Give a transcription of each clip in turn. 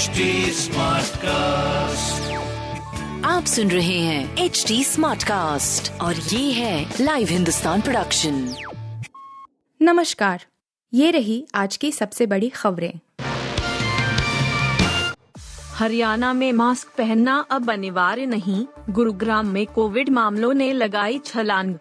HD cast आप सुन रहे हैं एच डी स्मार्ट कास्ट और ये है लाइव हिंदुस्तान प्रोडक्शन नमस्कार ये रही आज की सबसे बड़ी खबरें। हरियाणा में मास्क पहनना अब अनिवार्य नहीं। गुरुग्राम में कोविड मामलों ने लगाई छलांग।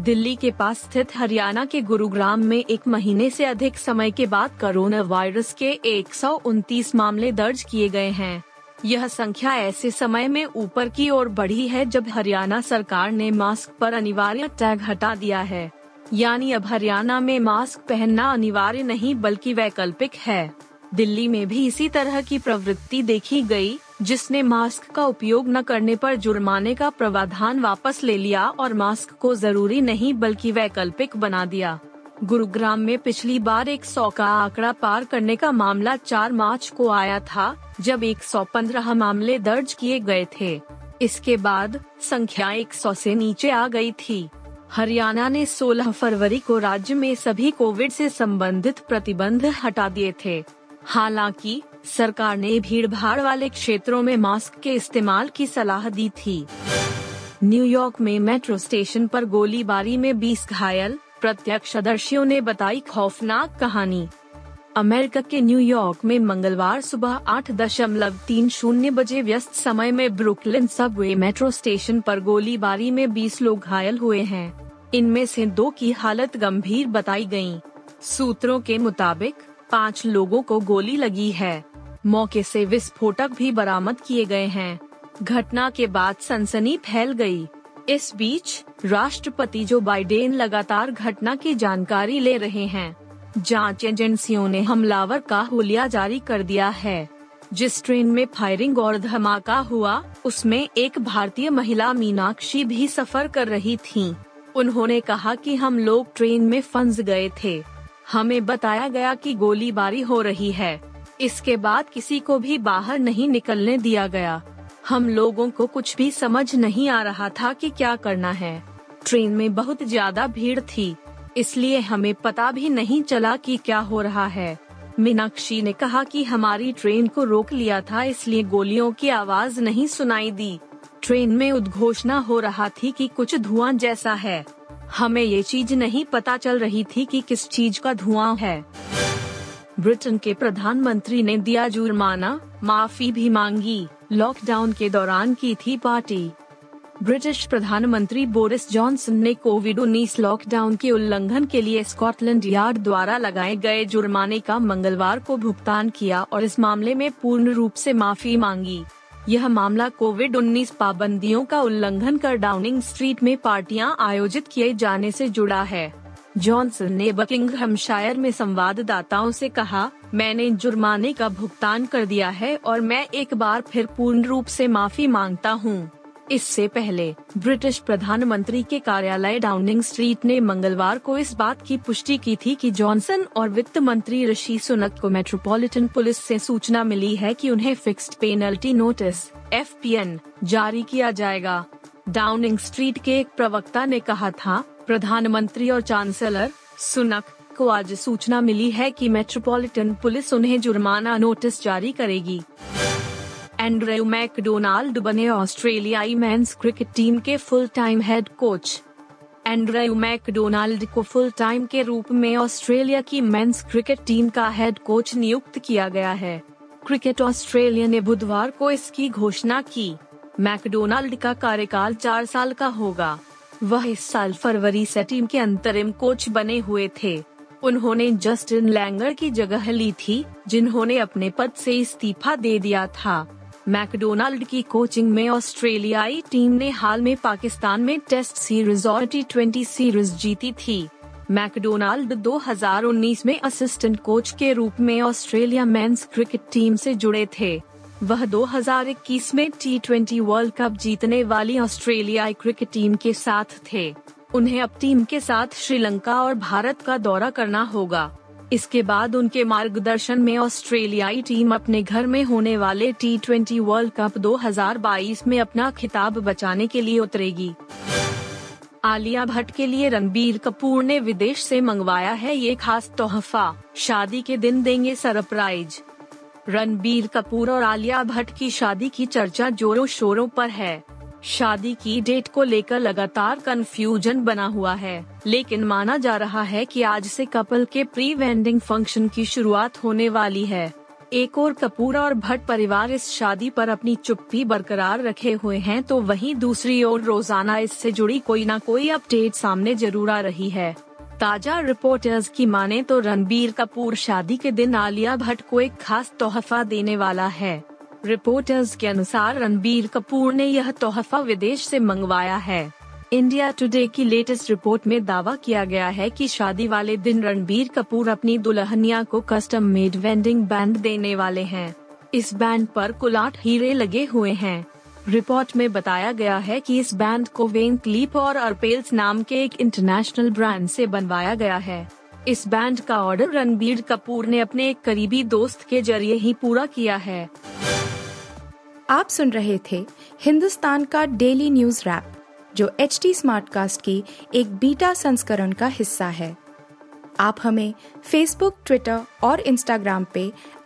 दिल्ली के पास स्थित हरियाणा के गुरुग्राम में एक महीने से अधिक समय के बाद कोरोना वायरस के एक सौ उनतीस मामले दर्ज किए गए हैं। यह संख्या ऐसे समय में ऊपर की ओर बढ़ी है जब हरियाणा सरकार ने मास्क पर अनिवार्य टैग हटा दिया है। यानी अब हरियाणा में मास्क पहनना अनिवार्य नहीं बल्कि वैकल्पिक है। दिल्ली में भी इसी तरह की प्रवृत्ति देखी गई, जिसने मास्क का उपयोग न करने पर जुर्माने का प्रावधान वापस ले लिया और मास्क को ज़रूरी नहीं बल्कि वैकल्पिक बना दिया। गुरुग्राम में पिछली बार एक सौ का आंकड़ा पार करने का मामला 4 मार्च को आया था, जब 115 मामले दर्ज किए गए थे। इसके बाद संख्या 100 से नीचे आ गई थी। हरियाणा ने 16 फरवरी को राज्य में सभी कोविड से संबंधित प्रतिबंध हटा दिए थे। हालाँकि सरकार ने भीड़ भाड़ वाले क्षेत्रों में मास्क के इस्तेमाल की सलाह दी थी। न्यूयॉर्क में मेट्रो स्टेशन पर गोलीबारी में 20 घायल, प्रत्यक्षदर्शियों ने बताई खौफनाक कहानी। अमेरिका के न्यूयॉर्क में मंगलवार सुबह आठ दशमलव तीन शून्य बजे व्यस्त समय में ब्रुकलिन सबवे मेट्रो स्टेशन पर गोलीबारी में 20 लोग घायल हुए हैं। इनमें से दो की हालत गंभीर बताई गई सूत्रों के मुताबिक, पाँच लोगों को गोली लगी है। मौके से विस्फोटक भी बरामद किए गए हैं। घटना के बाद सनसनी फैल गई। इस बीच, राष्ट्रपति जो बाइडेन लगातार घटना की जानकारी ले रहे हैं। जाँच एजेंसियों ने हमलावर का हुलिया जारी कर दिया है। जिस ट्रेन में फायरिंग और धमाका हुआ, उसमें एक भारतीय महिला मीनाक्षी भी सफ़र कर रही थीं। उन्होंने कहा कि हम लोग ट्रेन में फंस गए थे। हमें बताया गया कि गोलीबारी हो रही है। इसके बाद किसी को भी बाहर नहीं निकलने दिया गया। हम लोगों को कुछ भी समझ नहीं आ रहा था कि क्या करना है। ट्रेन में बहुत ज़्यादा भीड़ थी, इसलिए हमें पता भी नहीं चला कि क्या हो रहा है। मीनाक्षी ने कहा कि हमारी ट्रेन को रोक लिया था, इसलिए गोलियों की आवाज़ नहीं सुनाई दी। ट्रेन में उद्घोषणा हो रहा थी कि कुछ धुआँ जैसा है। हमें ये चीज़ नहीं पता चल रही थी कि किस चीज़ का धुआँ है। ब्रिटेन के प्रधानमंत्री ने दिया जुर्माना, माफ़ी भी मांगी, लॉकडाउन के दौरान की थी पार्टी। ब्रिटिश प्रधानमंत्री बोरिस जॉनसन ने कोविड 19 लॉकडाउन के उल्लंघन के लिए स्कॉटलैंड यार्ड द्वारा लगाए गए जुर्माने का मंगलवार को भुगतान किया और इस मामले में पूर्ण रूप से माफ़ी मांगी। यह मामला कोविड 19 पाबंदियों का उल्लंघन कर डाउनिंग स्ट्रीट में पार्टियाँ आयोजित किए जाने से जुड़ा है। जॉनसन ने बकिंगहमशायर में संवाददाताओं से कहा, मैंने जुर्माने का भुगतान कर दिया है और मैं एक बार फिर पूर्ण रूप से माफ़ी माँगता हूँ। इससे पहले, ब्रिटिश प्रधानमंत्री के कार्यालय डाउनिंग स्ट्रीट ने मंगलवार को इस बात की पुष्टि की थी कि जॉनसन और वित्त मंत्री ऋषि सुनक को मेट्रोपॉलिटन पुलिस से सूचना मिली है कि उन्हें फिक्स्ड पेनल्टी नोटिस, एफपीएन, जारी किया जाएगा डाउनिंग स्ट्रीट के एक प्रवक्ता ने कहा था प्रधानमंत्री और चांसलर सुनक को आज सूचना मिली है कि मेट्रोपॉलिटन पुलिस उन्हें जुर्माना नोटिस जारी करेगी। एंड्रयू मैकडोनाल्ड बने ऑस्ट्रेलियाई मेंस क्रिकेट टीम के full time head coach Andrew McDonald को फुल टाइम के रूप में ऑस्ट्रेलिया की मेंस क्रिकेट टीम का हेड कोच नियुक्त किया गया है। क्रिकेट ऑस्ट्रेलिया ने बुधवार को इसकी घोषणा की। मैकडोनाल्ड का कार्यकाल चार साल का होगा। वह इस साल फरवरी से टीम के अंतरिम कोच बने हुए थे। उन्होंने जस्टिन लैंगर की जगह ली थी, जिन्होंने अपने पद से इस्तीफा दे दिया था। मैकडोनाल्ड की कोचिंग में ऑस्ट्रेलियाई टीम ने हाल में पाकिस्तान में टेस्ट सीरीज़ और टी ट्वेंटी सीरीज़ जीती थी। मैकडोनाल्ड 2019 में असिस्टेंट कोच के रूप में ऑस्ट्रेलिया मेंस क्रिकेट टीम से जुड़े थे। वह 2021 में टी ट्वेंटी वर्ल्ड कप जीतने वाली ऑस्ट्रेलियाई क्रिकेट टीम के साथ थे। उन्हें अब टीम के साथ श्रीलंका और भारत का दौरा करना होगा। इसके बाद उनके मार्गदर्शन में ऑस्ट्रेलियाई टीम अपने घर में होने वाले टी ट्वेंटी वर्ल्ड कप 2022 में अपना खिताब बचाने के लिए उतरेगी। आलिया भट्ट के लिए रणबीर कपूर ने विदेश से मंगवाया है ये खास तोहफा। शादी के दिन देंगे सरप्राइज़। रणबीर कपूर और आलिया भट्ट की शादी की चर्चा जोरों शोरों पर है। शादी की डेट को लेकर लगातार कंफ्यूजन बना हुआ है, लेकिन माना जा रहा है कि आज से कपल के प्री वेडिंग फ़ंक्शन की शुरुआत होने वाली है। एक और कपूर और भट्ट परिवार इस शादी पर अपनी चुप्पी बरकरार रखे हुए हैं तो वहीं दूसरी ओर रोज़ाना इससे जुड़ी कोई न कोई अपडेट सामने ज़रूर आ रही है। ताज़ा रिपोर्टर्स की माने तो रणबीर कपूर शादी के दिन आलिया भट्ट को एक खास तोहफा देने वाला है। रिपोर्टर्स के अनुसार रणबीर कपूर ने यह तोहफा विदेश से मंगवाया है। इंडिया टुडे की लेटेस्ट रिपोर्ट में दावा किया गया है कि शादी वाले दिन रणबीर कपूर अपनी दुल्हनिया को कस्टम मेड वेंडिंग बैंड देने वाले हैं। इस बैंड पर कुल आठ हीरे लगे हुए हैं। रिपोर्ट में बताया गया है कि इस बैंड को वेन क्लीप और अर्पेल्स नाम के एक इंटरनेशनल ब्रांड से बनवाया गया है। इस बैंड का ऑर्डर रणबीर कपूर ने अपने एक करीबी दोस्त के ज़रिए ही पूरा किया है। आप सुन रहे थे हिंदुस्तान का डेली न्यूज़ रैप जो एच टी स्मार्ट कास्ट की एक बीटा संस्करण का हिस्सा है। आप हमें फेसबुक ट्विटर और इंस्टाग्राम पे